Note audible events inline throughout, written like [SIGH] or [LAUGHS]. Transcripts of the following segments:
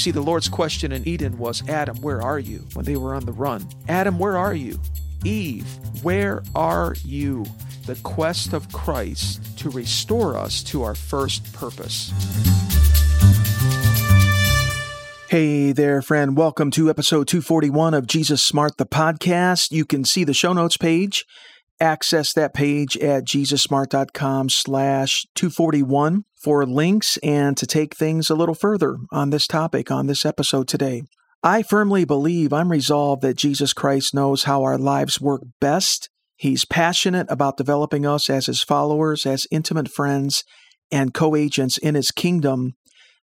see, the Lord's question in Eden was, Adam, where are you? when they were on the run. Adam, where are you? Eve, where are you? The quest of Christ to restore us to our first purpose. Hey there, friend. Welcome to episode 241 of Jesus Smart, the podcast. You can see the show notes page. Access that page at jesussmart.com slash 241 for links and to take things a little further on this topic on this episode today. I firmly believe I'm resolved that Jesus Christ knows how our lives work best. He's passionate about developing us as his followers, as intimate friends, and co agents in his kingdom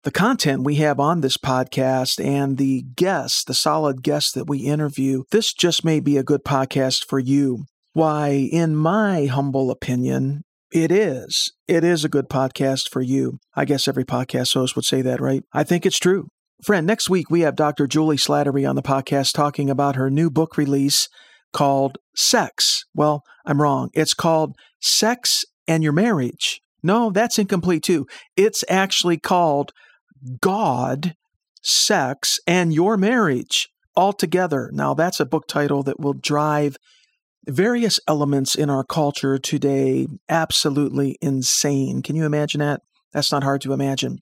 the content we have on this podcast and the guests, the solid guests that we interview, this just may be a good podcast for you. Why, in my humble opinion, it is. It is a good podcast for you. I guess every podcast host would say that, right? I think it's true. Friend, next week we have Dr. Juli Slattery on the podcast talking about her new book release called Sex. Well, I'm wrong. It's called Sex and Your Marriage. No, that's incomplete too. It's actually called God, sex, and your marriage all together. Now, that's a book title that will drive various elements in our culture today absolutely insane. Can you imagine that? That's not hard to imagine.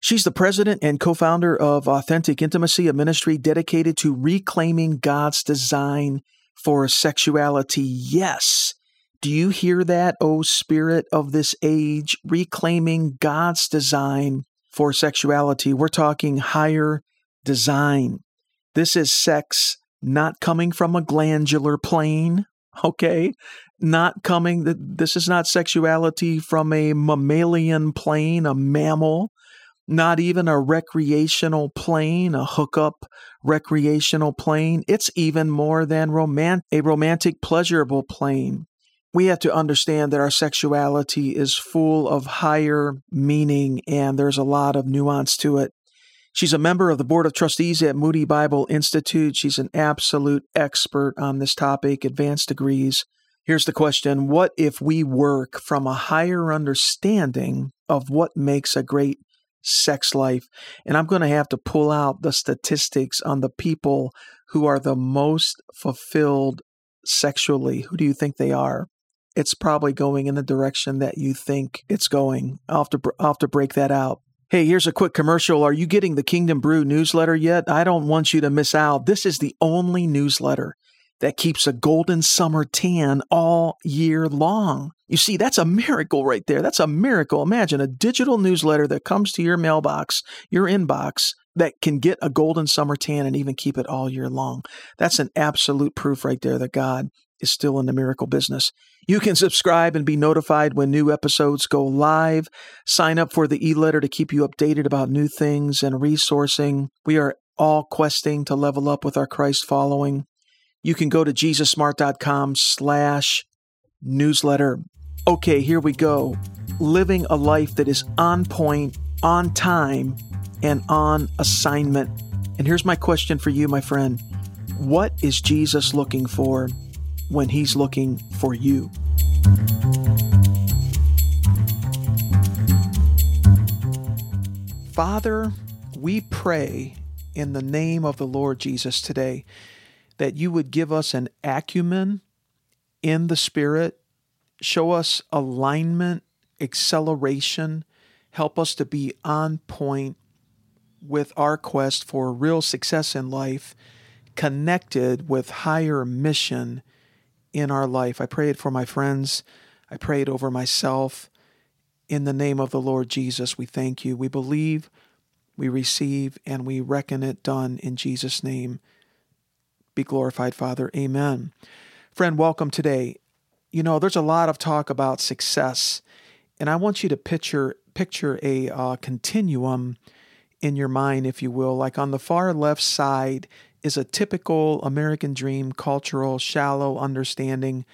She's the president and co founder of Authentic Intimacy, a ministry dedicated to reclaiming God's design for sexuality. Yes. Do you hear that, O Spirit of this age? Reclaiming God's design for sexuality. We're talking higher design. This is sex not coming from a glandular plane, okay? Not coming, this is not sexuality from a mammalian plane, a mammal, not even a recreational plane, a hookup recreational plane. It's even more than romant- a romantic, pleasurable plane we have to understand that our sexuality is full of higher meaning and there's a lot of nuance to it. She's a member of the Board of Trustees at Moody Bible Institute. She's an absolute expert on this topic, advanced degrees. Here's the question What if we work from a higher understanding of what makes a great sex life? And I'm going to have to pull out the statistics on the people who are the most fulfilled sexually. Who do you think they are? it's probably going in the direction that you think it's going. I'll have to, I'll have to break that out. Hey, here's a quick commercial. Are you getting the Kingdom Brew newsletter yet? I don't want you to miss out. This is the only newsletter that keeps a golden summer tan all year long. You see, that's a miracle right there. That's a miracle. Imagine a digital newsletter that comes to your mailbox, your inbox, that can get a golden summer tan and even keep it all year long. That's an absolute proof right there that God is still in the miracle business. You can subscribe and be notified when new episodes go live. Sign up for the e letter to keep you updated about new things and resourcing. We are all questing to level up with our Christ following. You can go to jesussmart.com slash newsletter. Okay, here we go. Living a life that is on point, on time, and on assignment. And here's my question for you, my friend. What is Jesus looking for when He's looking for you. Father, we pray in the name of the Lord Jesus today that you would give us an acumen in the Spirit, show us alignment, acceleration, help us to be on point with our quest for real success in life, connected with higher mission in our life. I pray it for my friends. I pray it over myself. In the name of the Lord Jesus, we thank you. We believe, we receive, and we reckon it done in Jesus' name. Be glorified, Father. Amen. Friend, welcome today. You know, there's a lot of talk about success, and I want you to picture picture a uh, continuum in your mind, if you will. Like on the far left side is a typical American dream cultural shallow understanding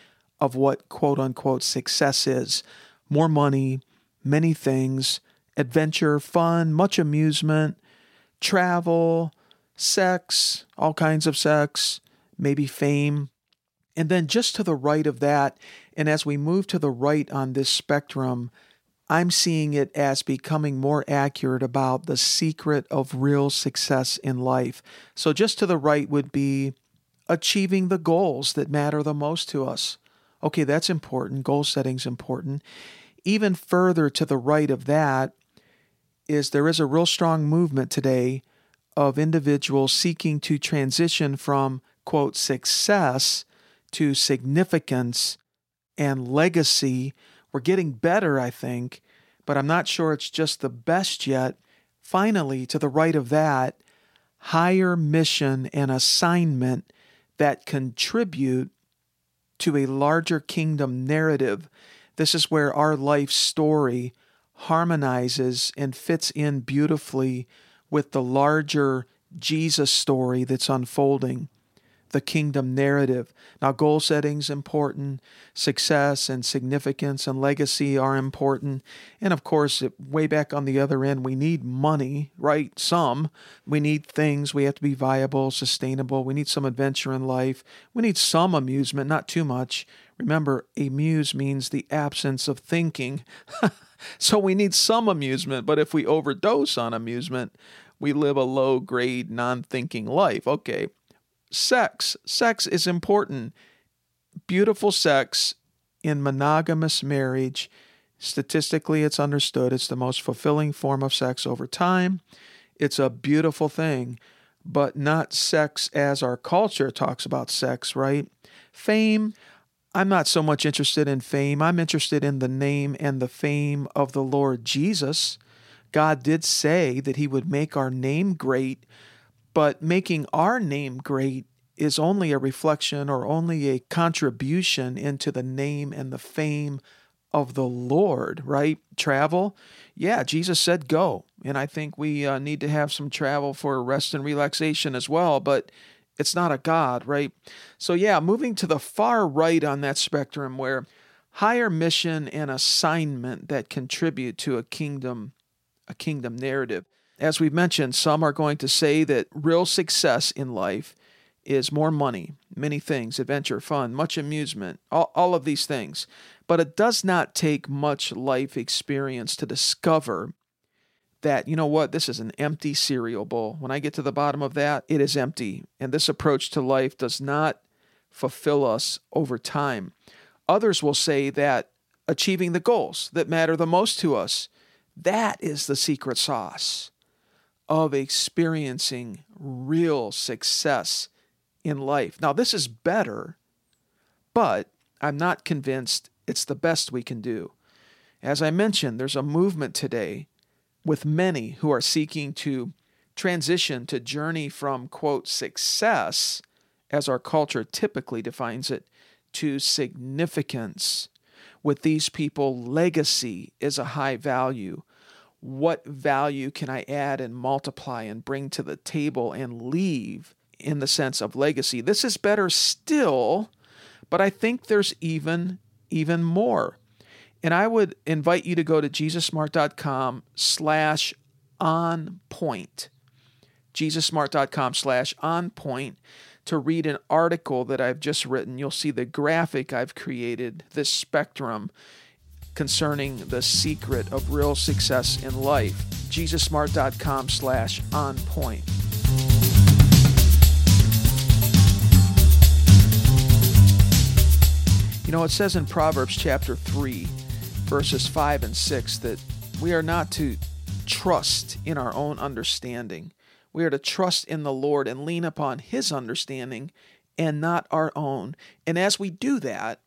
of what quote unquote success is more money, many things, adventure, fun, much amusement, travel, sex, all kinds of sex, maybe fame. And then just to the right of that, and as we move to the right on this spectrum, I'm seeing it as becoming more accurate about the secret of real success in life. So, just to the right would be achieving the goals that matter the most to us. Okay, that's important. Goal setting's important. Even further to the right of that is there is a real strong movement today of individuals seeking to transition from, quote, success to significance and legacy we're getting better, I think, but I'm not sure it's just the best yet. Finally, to the right of that, higher mission and assignment that contribute to a larger kingdom narrative. This is where our life story harmonizes and fits in beautifully with the larger Jesus story that's unfolding the kingdom narrative. Now, goal setting's important, success and significance and legacy are important. And of course, way back on the other end, we need money, right? Some. We need things. We have to be viable, sustainable. We need some adventure in life. We need some amusement, not too much. Remember, amuse means the absence of thinking. [LAUGHS] so we need some amusement, but if we overdose on amusement, we live a low grade, non thinking life. Okay, sex. Sex is important. Beautiful sex in monogamous marriage. Statistically, it's understood it's the most fulfilling form of sex over time. It's a beautiful thing, but not sex as our culture talks about sex, right? Fame. I'm not so much interested in fame. I'm interested in the name and the fame of the Lord Jesus. God did say that He would make our name great but making our name great is only a reflection or only a contribution into the name and the fame of the Lord, right? Travel. Yeah, Jesus said go. And I think we uh, need to have some travel for rest and relaxation as well, but it's not a God, right? So, yeah, moving to the far right on that spectrum where higher mission and assignment that contribute to a kingdom a kingdom narrative as we've mentioned, some are going to say that real success in life is more money, many things, adventure, fun, much amusement, all, all of these things. But it does not take much life experience to discover that, you know what, this is an empty cereal bowl. When I get to the bottom of that, it is empty. And this approach to life does not fulfill us over time. Others will say that achieving the goals that matter the most to us, that is the secret sauce of experiencing real success in life. Now, this is better, but I'm not convinced it's the best we can do. As I mentioned, there's a movement today with many who are seeking to transition to journey from, quote, success, as our culture typically defines it, to significance. With these people, legacy is a high value what value can I add and multiply and bring to the table and leave in the sense of legacy. This is better still, but I think there's even even more. And I would invite you to go to jesussmart.com slash on point. jesussmart.com slash on point to read an article that I've just written. You'll see the graphic I've created, this spectrum concerning the secret of real success in life. JesusSmart.com slash on point. You know, it says in Proverbs chapter 3, verses 5 and 6, that we are not to trust in our own understanding. We are to trust in the Lord and lean upon His understanding and not our own. And as we do that,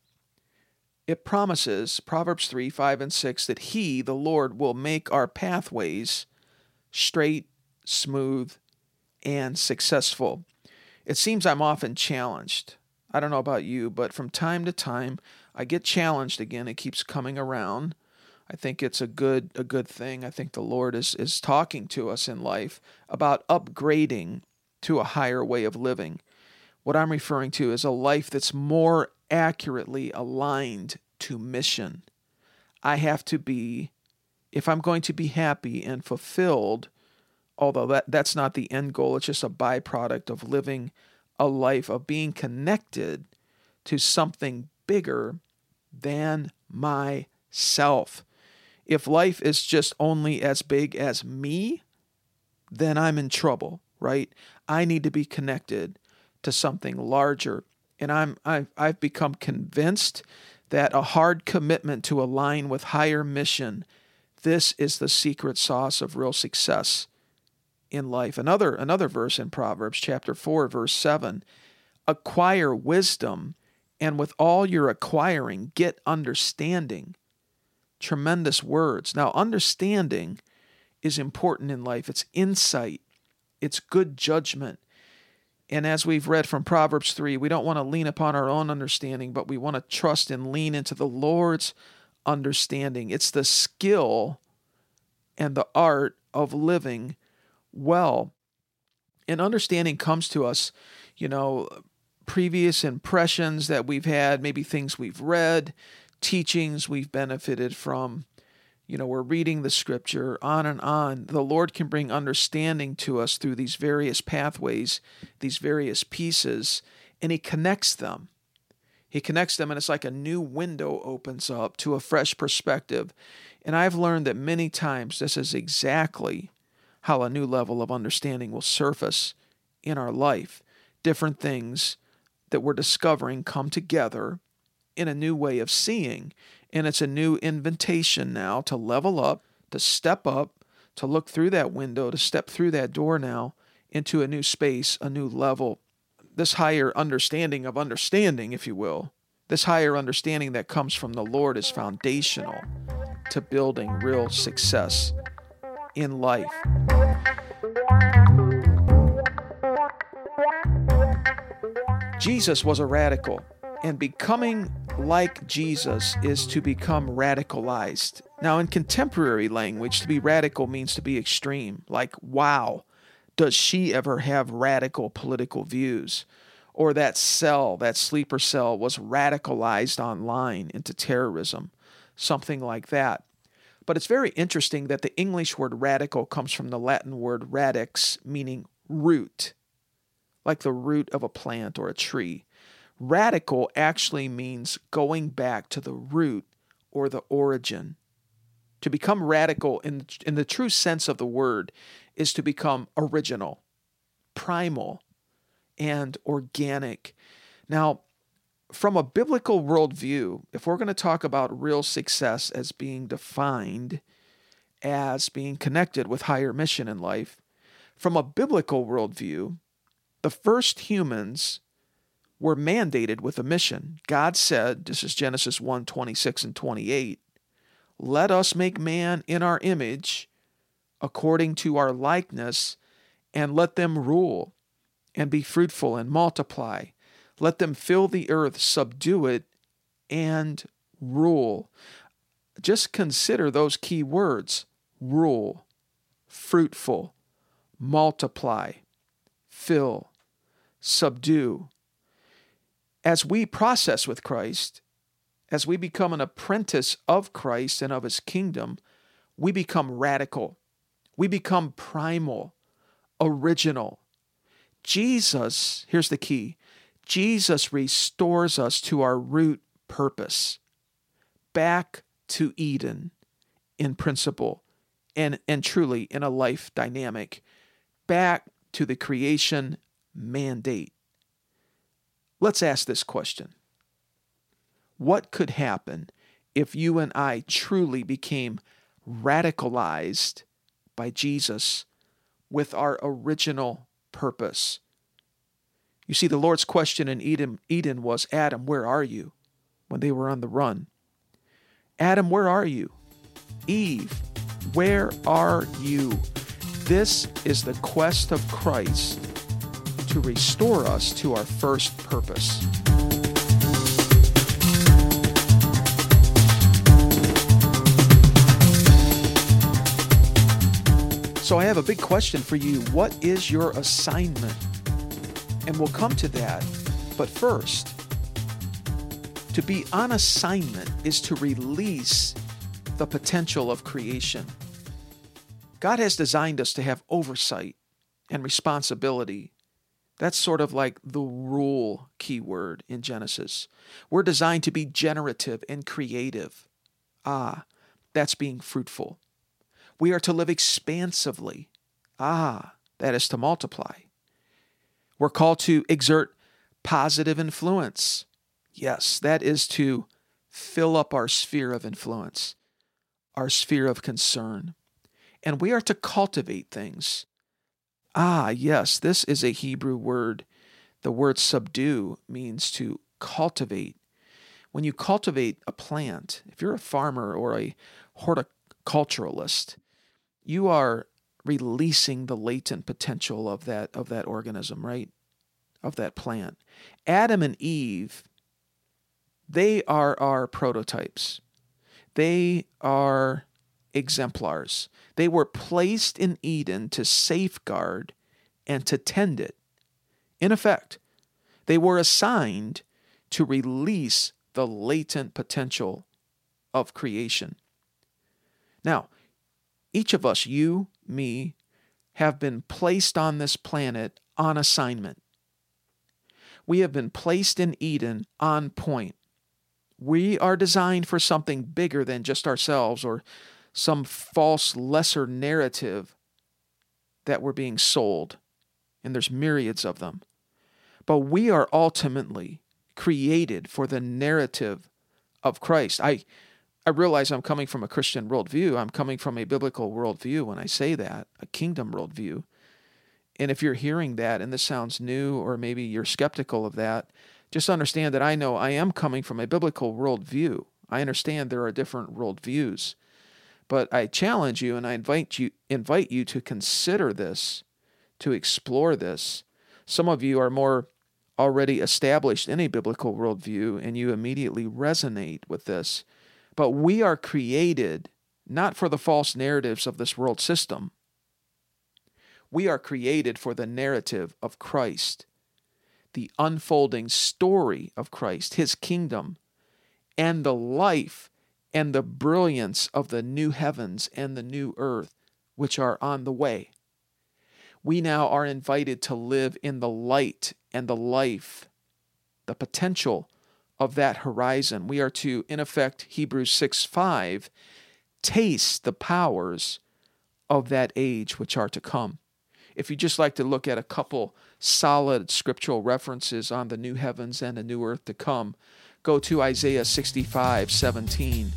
it promises, Proverbs 3 5 and 6, that He, the Lord, will make our pathways straight, smooth, and successful. It seems I'm often challenged. I don't know about you, but from time to time, I get challenged again. It keeps coming around. I think it's a good a good thing. I think the Lord is is talking to us in life about upgrading to a higher way of living. What I'm referring to is a life that's more accurately aligned to mission. I have to be, if I'm going to be happy and fulfilled, although that, that's not the end goal, it's just a byproduct of living a life of being connected to something bigger than myself. If life is just only as big as me, then I'm in trouble, right? I need to be connected to something larger. And I'm I've, I've become convinced that a hard commitment to align with higher mission, this is the secret sauce of real success in life. Another another verse in Proverbs chapter 4 verse 7, acquire wisdom and with all your acquiring get understanding. Tremendous words. Now understanding is important in life. It's insight. It's good judgment. And as we've read from Proverbs 3, we don't want to lean upon our own understanding, but we want to trust and lean into the Lord's understanding. It's the skill and the art of living well. And understanding comes to us, you know, previous impressions that we've had, maybe things we've read, teachings we've benefited from. You know, we're reading the scripture on and on. The Lord can bring understanding to us through these various pathways, these various pieces, and He connects them. He connects them, and it's like a new window opens up to a fresh perspective. And I've learned that many times this is exactly how a new level of understanding will surface in our life. Different things that we're discovering come together in a new way of seeing. And it's a new invitation now to level up, to step up, to look through that window, to step through that door now into a new space, a new level. This higher understanding of understanding, if you will, this higher understanding that comes from the Lord is foundational to building real success in life. Jesus was a radical, and becoming like Jesus is to become radicalized. Now, in contemporary language, to be radical means to be extreme, like, wow, does she ever have radical political views? Or that cell, that sleeper cell, was radicalized online into terrorism, something like that. But it's very interesting that the English word radical comes from the Latin word radix, meaning root, like the root of a plant or a tree. Radical actually means going back to the root or the origin. To become radical in, in the true sense of the word is to become original, primal, and organic. Now, from a biblical worldview, if we're going to talk about real success as being defined as being connected with higher mission in life, from a biblical worldview, the first humans were mandated with a mission. God said, this is Genesis 1 26 and 28, let us make man in our image, according to our likeness, and let them rule and be fruitful and multiply let them fill the earth, subdue it, and rule. Just consider those key words rule, fruitful, multiply, fill, subdue. As we process with Christ, as we become an apprentice of Christ and of his kingdom, we become radical. We become primal, original. Jesus, here's the key Jesus restores us to our root purpose, back to Eden in principle and, and truly in a life dynamic, back to the creation mandate. Let's ask this question What could happen if you and I truly became radicalized by Jesus with our original purpose? You see, the Lord's question in Eden, Eden was, Adam, where are you? When they were on the run. Adam, where are you? Eve, where are you? This is the quest of Christ to restore us to our first purpose. So, I have a big question for you. What is your assignment? and we'll come to that. But first, to be on assignment is to release the potential of creation. God has designed us to have oversight and responsibility. That's sort of like the rule keyword in Genesis. We're designed to be generative and creative. Ah, That's being fruitful. We are to live expansively. Ah, that is to multiply. We're called to exert positive influence. Yes, that is to fill up our sphere of influence, our sphere of concern. And we are to cultivate things. Ah, yes, this is a Hebrew word. The word subdue means to cultivate. When you cultivate a plant, if you're a farmer or a horticulturalist, you are releasing the latent potential of that of that organism, right? Of that plant. Adam and Eve they are our prototypes. They are exemplars. They were placed in Eden to safeguard and to tend it. In effect, they were assigned to release the latent potential of creation. Now, each of us, you, me, have been placed on this planet on assignment. We have been placed in Eden on point. We are designed for something bigger than just ourselves or some false lesser narrative that we're being sold. And there's myriads of them. But we are ultimately created for the narrative of Christ. I I realize I'm coming from a Christian worldview. I'm coming from a biblical worldview when I say that, a kingdom worldview. And if you're hearing that and this sounds new, or maybe you're skeptical of that, just understand that I know I am coming from a biblical worldview. I understand there are different worldviews. But I challenge you and I invite you invite you to consider this, to explore this. Some of you are more already established in a biblical worldview and you immediately resonate with this. But we are created not for the false narratives of this world system. We are created for the narrative of Christ, the unfolding story of Christ, his kingdom, and the life and the brilliance of the new heavens and the new earth, which are on the way. We now are invited to live in the light and the life, the potential of that horizon. We are to, in effect, Hebrews 6 5, taste the powers of that age which are to come. If you'd just like to look at a couple solid scriptural references on the new heavens and the new earth to come, go to Isaiah 65 17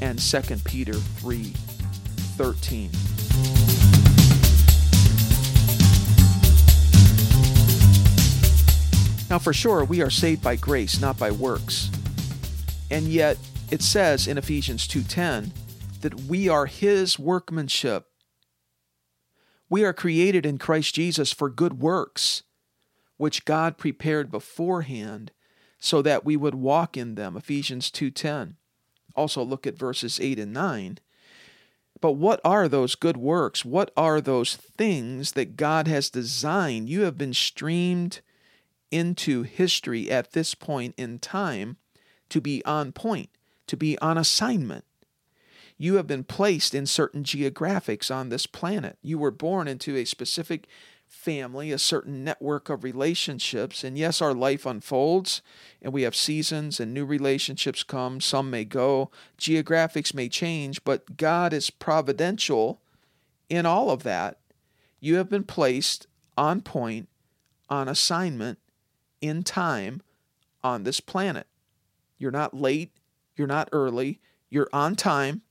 and 2 Peter 3 13. Now, for sure, we are saved by grace, not by works. And yet, it says in Ephesians 2:10 that we are his workmanship. We are created in Christ Jesus for good works, which God prepared beforehand so that we would walk in them. Ephesians 2:10. Also look at verses 8 and 9. But what are those good works? What are those things that God has designed? You have been streamed into history at this point in time to be on point, to be on assignment. You have been placed in certain geographics on this planet. You were born into a specific family, a certain network of relationships. And yes, our life unfolds and we have seasons and new relationships come. Some may go, geographics may change, but God is providential in all of that. You have been placed on point, on assignment, in time on this planet. You're not late, you're not early, you're on time,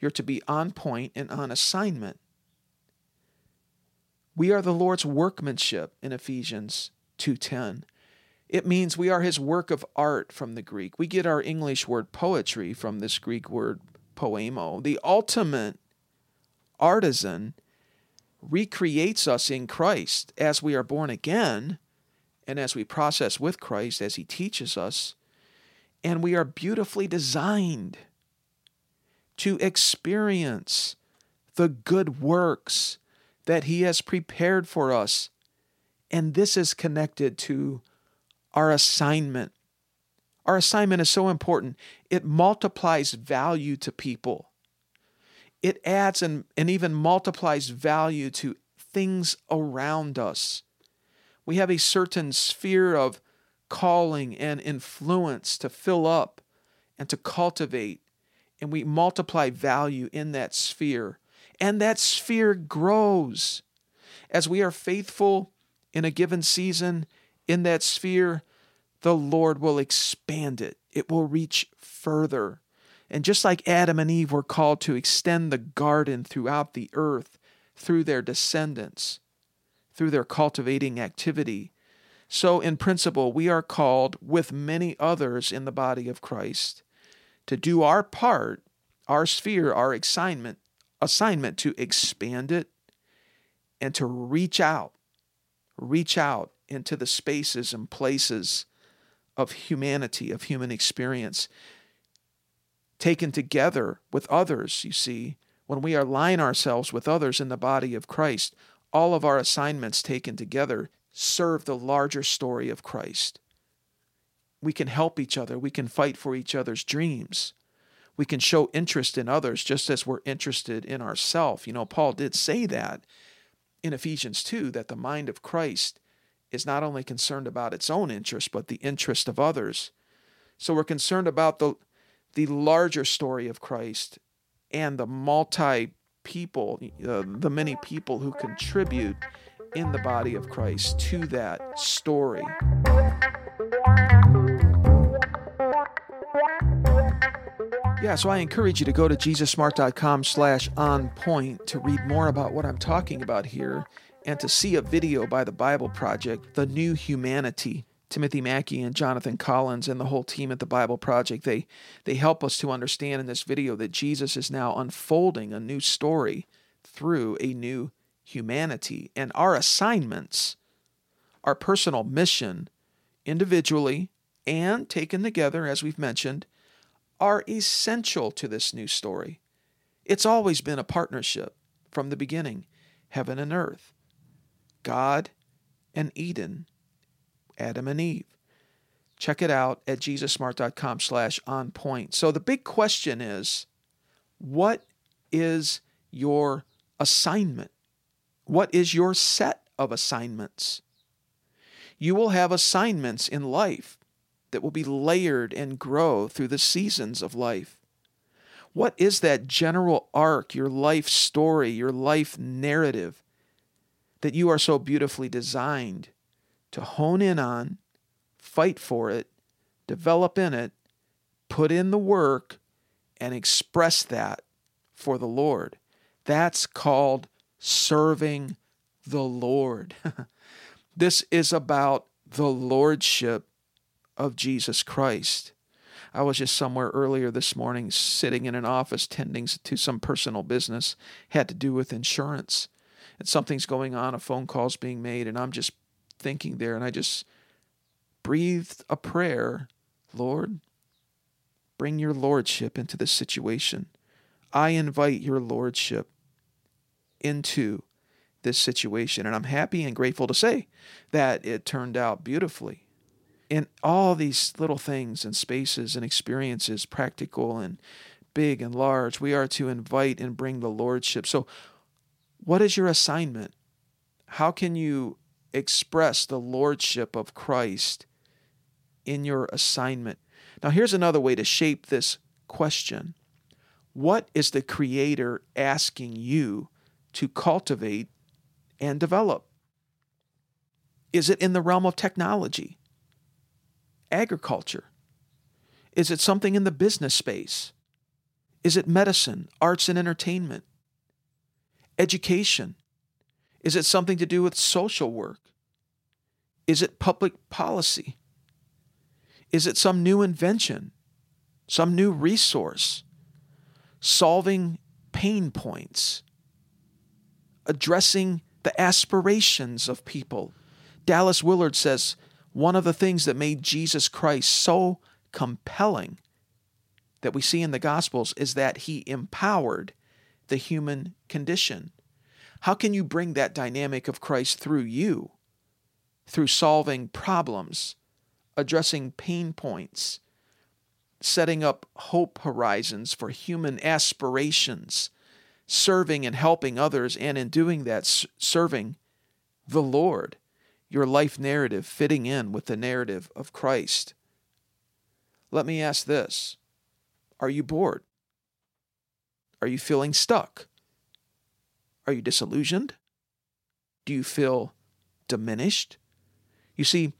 you're to be on point and on assignment. We are the Lord's workmanship in Ephesians 2:10. It means we are his work of art from the Greek. We get our English word poetry from this Greek word poiema. The ultimate artisan recreates us in Christ as we are born again and as we process with Christ as He teaches us, and we are beautifully designed to experience the good works that He has prepared for us. And this is connected to our assignment. Our assignment is so important, it multiplies value to people. It adds and, and even multiplies value to things around us. We have a certain sphere of calling and influence to fill up and to cultivate and we multiply value in that sphere, and that sphere grows. As we are faithful in a given season in that sphere, the Lord will expand it. It will reach further. And just like Adam and Eve were called to extend the garden throughout the earth through their descendants, through their cultivating activity, so in principle, we are called with many others in the body of Christ to do our part, our sphere, our assignment, assignment to expand it and to reach out, reach out into the spaces and places of humanity, of human experience, taken together with others, you see, when we align ourselves with others in the body of Christ, all of our assignments taken together serve the larger story of Christ. We can help each other, we can fight for each other's dreams. We can show interest in others just as we're interested in ourselves. You know, Paul did say that in Ephesians 2 that the mind of Christ is not only concerned about its own interest, but the interest of others. So we're concerned about the, the larger story of Christ and the multi people, uh, the many people who contribute in the body of Christ to that story. Yeah, so I encourage you to go to jesussmart.com slash on point to read more about what I'm talking about here and to see a video by the Bible Project, The New Humanity. Timothy Mackie and Jonathan Collins and the whole team at the Bible Project, they, they help us to understand in this video that Jesus is now unfolding a new story through a new humanity. And our assignments, our personal mission, individually and taken together, as we've mentioned, are essential to this new story. It's always been a partnership from the beginning, heaven and earth, God and Eden, Adam and Eve. Check it out at jesussmart.com slash on point. So the big question is, what is your assignment? What is your set of assignments? You will have assignments in life that will be layered and grow through the seasons of life? What is that general arc, your life story, your life narrative that you are so beautifully designed to hone in on, fight for it, develop in it, put in the work, and express that for the Lord? That's called serving the Lord. [LAUGHS] this is about the Lordship of Jesus Christ. I was just somewhere earlier this morning sitting in an office tending to some personal business, had to do with insurance. And something's going on, a phone call's being made, and I'm just thinking there, and I just breathed a prayer Lord, bring your lordship into this situation. I invite your lordship into this situation. And I'm happy and grateful to say that it turned out beautifully in all these little things and spaces and experiences, practical and big and large, we are to invite and bring the Lordship. So, what is your assignment? How can you express the Lordship of Christ in your assignment? Now, here's another way to shape this question What is the Creator asking you to cultivate and develop? Is it in the realm of technology? Agriculture? Is it something in the business space? Is it medicine, arts and entertainment? Education? Is it something to do with social work? Is it public policy? Is it some new invention, some new resource, solving pain points, addressing the aspirations of people? Dallas Willard says one of the things that made Jesus Christ so compelling that we see in the Gospels is that he empowered the human condition. How can you bring that dynamic of Christ through you? Through solving problems, addressing pain points, setting up hope horizons for human aspirations, serving and helping others, and in doing that, serving the Lord your life narrative fitting in with the narrative of Christ. Let me ask this Are you bored? Are you feeling stuck? Are you disillusioned? Do you feel diminished? You see,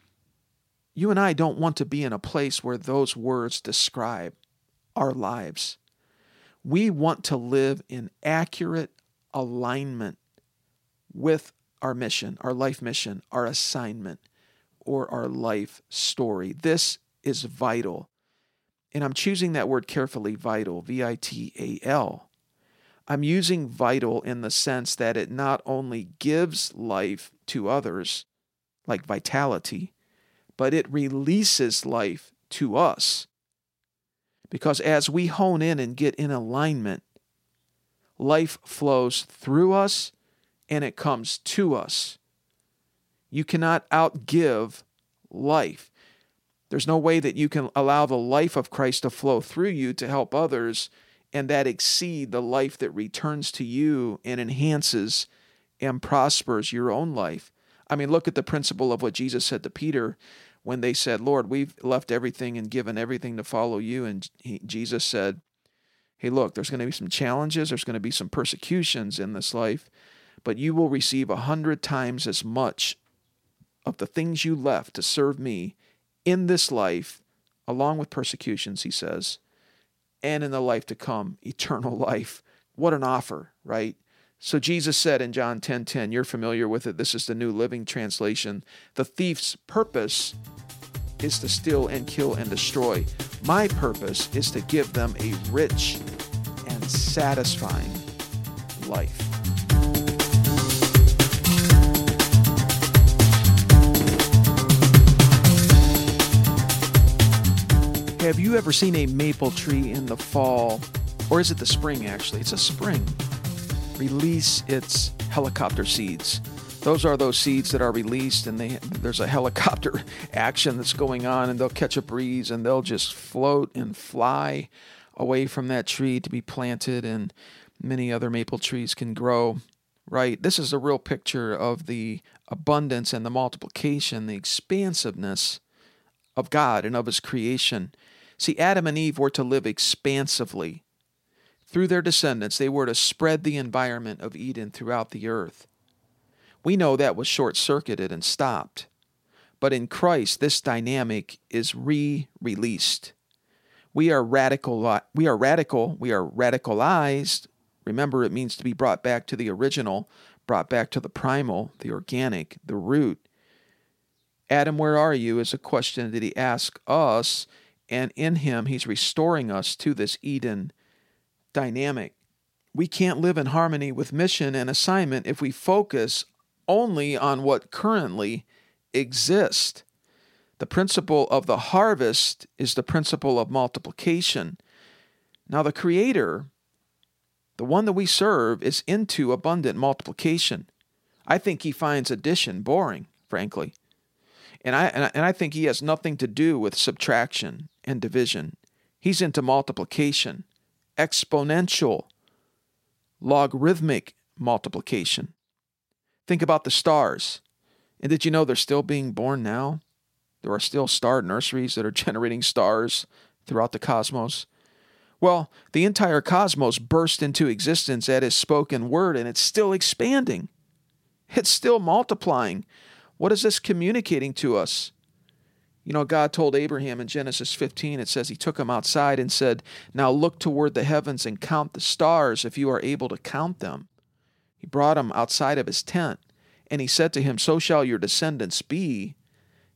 you and I don't want to be in a place where those words describe our lives. We want to live in accurate alignment with our mission, our life mission, our assignment, or our life story. This is vital. And I'm choosing that word carefully vital, V I T A L. I'm using vital in the sense that it not only gives life to others, like vitality, but it releases life to us. Because as we hone in and get in alignment, life flows through us and it comes to us. You cannot outgive life. There's no way that you can allow the life of Christ to flow through you to help others and that exceed the life that returns to you and enhances and prospers your own life. I mean, look at the principle of what Jesus said to Peter when they said, Lord, we've left everything and given everything to follow you. And he, Jesus said, Hey, look, there's going to be some challenges, there's going to be some persecutions in this life, but you will receive a hundred times as much of the things you left to serve me in this life, along with persecutions, he says, and in the life to come, [LAUGHS] eternal life. What an offer, right? So Jesus said in John 10:10, 10, 10, you're familiar with it. This is the New Living Translation. The thief's purpose is to steal and kill and destroy. My purpose is to give them a rich and satisfying life. Have you ever seen a maple tree in the fall? Or is it the spring actually? It's a spring release its helicopter seeds. Those are those seeds that are released, and they, there's a helicopter [LAUGHS] action that's going on, and they'll catch a breeze and they'll just float and fly away from that tree to be planted, and many other maple trees can grow. Right? This is a real picture of the abundance and the multiplication, the expansiveness of God and of His creation. See, Adam and Eve were to live expansively through their descendants, they were to spread the environment of Eden throughout the earth. We know that was short circuited and stopped. But in Christ, this dynamic is re released. We are radical, we are radical, we are radicalized. Remember, it means to be brought back to the original, brought back to the primal, the organic, the root. Adam, where are you? is a question that he asks us, and in him, he's restoring us to this Eden dynamic. We can't live in harmony with mission and assignment if we focus only on what currently exists. The principle of the harvest is the principle of multiplication. Now, the Creator, the one that we serve, is into abundant multiplication. I think he finds addition boring, frankly. And I, and I think he has nothing to do with subtraction and division. He's into multiplication exponential, logarithmic multiplication. Think about the stars. And did you know they're still being born now? There are still star nurseries that are [LAUGHS] generating stars throughout the cosmos. Well, the entire cosmos burst into existence at his spoken word, and it's still expanding. It's still multiplying. What is this communicating to us? You know, God told Abraham in Genesis 15, it says he took him outside and said, Now look toward the heavens and count the stars if you are able to count them. He brought him outside of his tent, and he said to him, So shall your descendants be.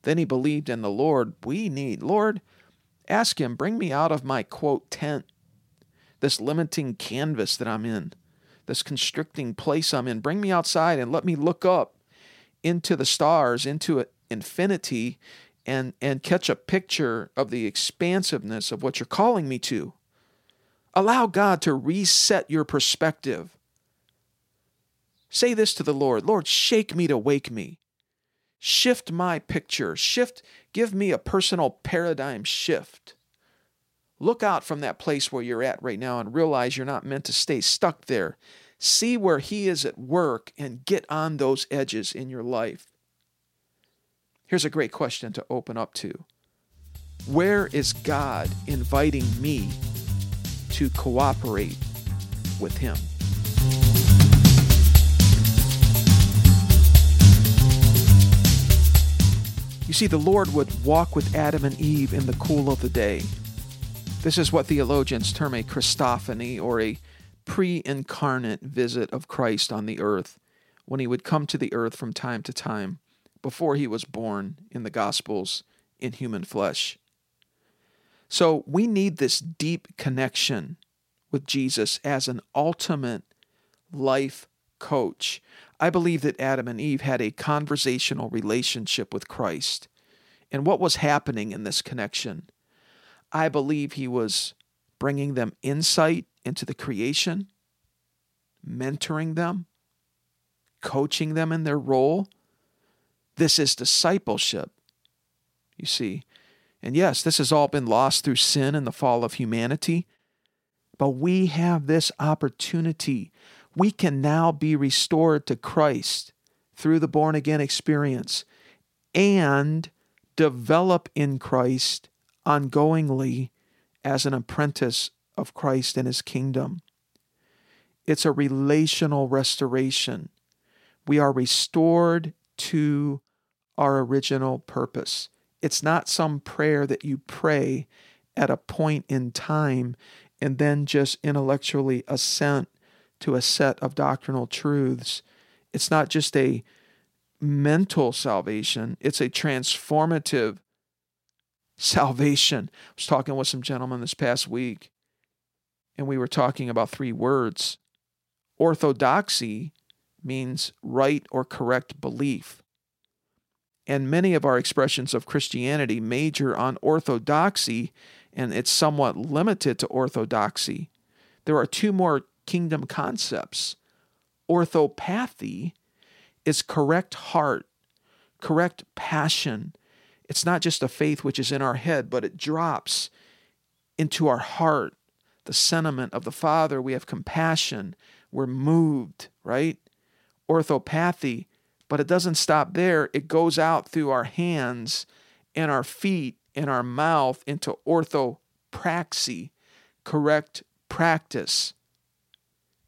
Then he believed in the Lord. We need, Lord, ask him, bring me out of my quote tent, this limiting canvas that I'm in, this constricting place I'm in. Bring me outside and let me look up into the stars, into infinity and and catch a picture of the expansiveness of what you're calling me to. Allow God to reset your perspective. Say this to the Lord, Lord, shake me to wake me. Shift my picture. Shift, give me a personal paradigm shift. Look out from that place where you're at right now and realize you're not meant to stay stuck there. See where He is at work and get on those edges in your life. Here's a great question to open up to Where is God inviting me to cooperate with Him. You see, the Lord would walk with Adam and Eve in the cool of the day. This is what theologians term a Christophany or a pre incarnate visit of Christ on the earth when he would come to the earth from time to time before he was born in the Gospels in human flesh. So we need this deep connection with Jesus as an ultimate life coach. I believe that Adam and Eve had a conversational relationship with Christ. And what was happening in this connection? I believe he was bringing them insight into the creation, mentoring them, coaching them in their role. This is discipleship, you see. And yes, this has all been lost through sin and the fall of humanity. But we have this opportunity. We can now be restored to Christ through the born again experience and develop in Christ ongoingly as an apprentice of Christ and his kingdom. It's a relational restoration. We are restored to our original purpose. It's not some prayer that you pray at a point in time and then just intellectually assent to a set of doctrinal truths. It's not just a mental salvation, it's a transformative salvation. I was talking with some gentlemen this past week, and we were talking about three words. Orthodoxy means right or correct belief. And many of our expressions of Christianity major on orthodoxy, and it's somewhat limited to orthodoxy. There are two more kingdom concepts. Orthopathy is correct heart, correct passion, it's not just a faith which is in our head, but it drops into our heart. The sentiment of the Father, we have compassion, we're moved, right? Orthopathy, but it doesn't stop there. It goes out through our hands and our feet and our mouth into orthopraxy, correct practice,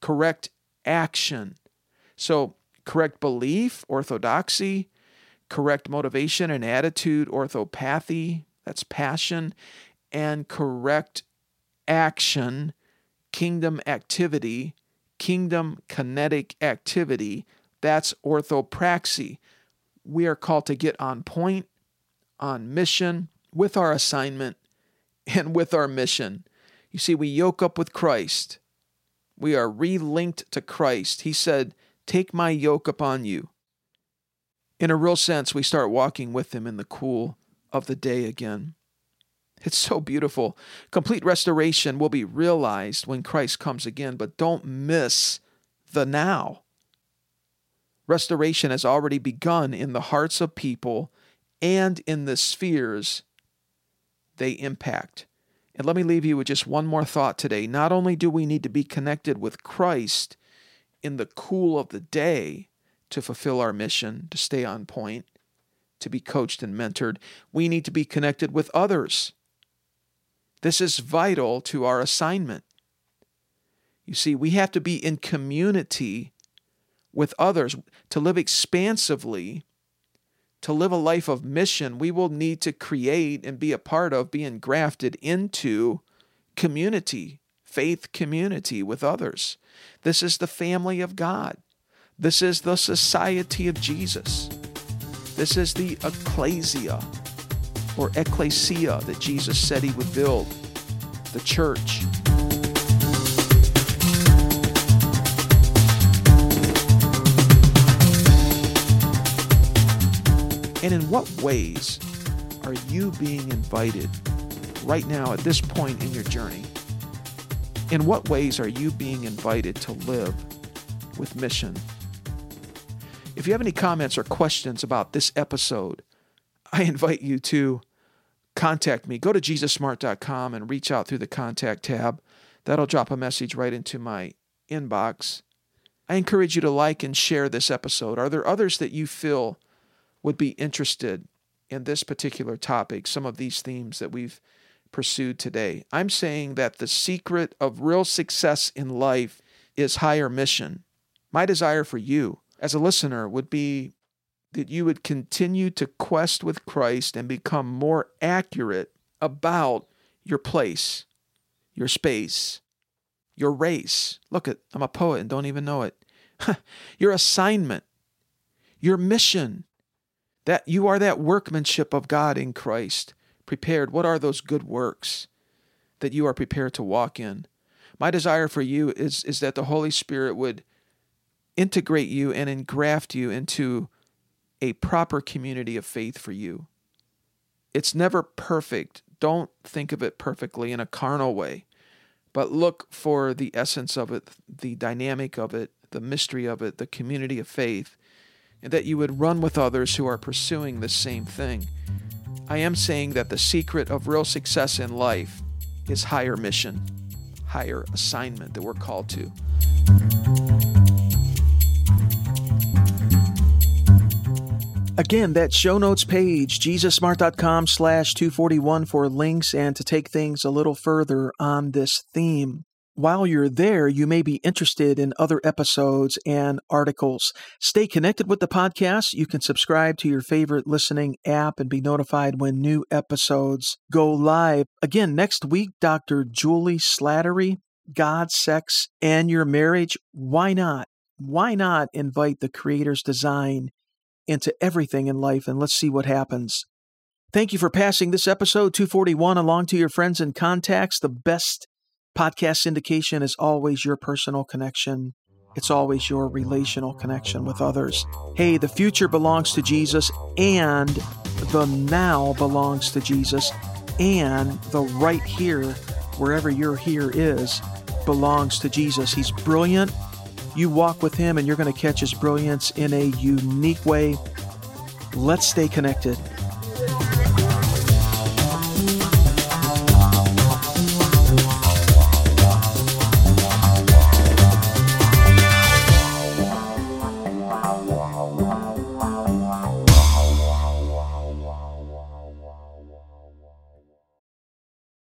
correct action. So, correct belief, orthodoxy, correct motivation and attitude, orthopathy, that's passion, and correct action, kingdom activity, kingdom kinetic activity, that's orthopraxy. We are called to get on point, on mission, with our assignment, [LAUGHS] and with our mission. You see, we yoke up with Christ. We are relinked to Christ. He said, Take my yoke upon you in a real sense, we start walking with Him in the cool of the day again. It's so beautiful. Complete restoration will be realized when Christ comes again, but don't miss the now. Restoration has already begun in the hearts of people and in the spheres they impact. And let me leave you with just one more thought today. Not only do we need to be connected with Christ in the cool of the day, to fulfill our mission, to stay on point, to be coached and mentored, we need to be connected with others. This is vital to our assignment. You see, we have to be in community with others to live expansively. To live a life of mission, we will need to create and be a part of being grafted into community, faith community with others. This is the family of God. This is the society of Jesus. This is the ecclesia or ecclesia that Jesus said he would build, the church. And in what ways are you being invited right now at this point in your journey? In what ways are you being invited to live with mission? If you have any comments or questions about this episode, I invite you to contact me. Go to jesussmart.com and reach out through the contact tab. That'll drop a message right into my inbox. I encourage you to like and share this episode. Are there others that you feel would be interested in this particular topic, some of these themes that we've pursued today? I'm saying that the secret of real success in life is higher mission. My desire for you as a listener would be that you would continue to quest with Christ and become more accurate about your place, your space, your race. Look at I'm a poet and don't even know it. [LAUGHS] your assignment, your mission. That you are that workmanship of God in Christ, prepared. What are those good works that you are prepared to walk in? My desire for you is, is that the Holy Spirit would integrate you and engraft you into a proper community of faith for you. It's never perfect. Don't think of it perfectly in a carnal way, but look for the essence of it, the dynamic of it, the mystery of it, the community of faith, and that you would run with others who are pursuing the same thing. I am saying that the secret of real success in life is higher mission, higher assignment that we're called to. Again, that show notes page, jesussmart.com slash 241 for links and to take things a little further on this theme. While you're there, you may be interested in other episodes and articles. Stay connected with the podcast. You can subscribe to your favorite listening app and be notified when new episodes go live. Again, next week, Dr. Juli Slattery, God, Sex, and Your Marriage. Why not? Why not invite the Creator's design into everything in life and let's see what happens? Thank you for passing this episode 241 along to your friends and contacts. The best Podcast syndication is always your personal connection. It's always your relational connection with others. Hey, the future belongs to Jesus, and the now belongs to Jesus, and the right here, wherever your here is, belongs to Jesus. He's brilliant. You walk with him, and you're going to catch his brilliance in a unique way. Let's stay connected.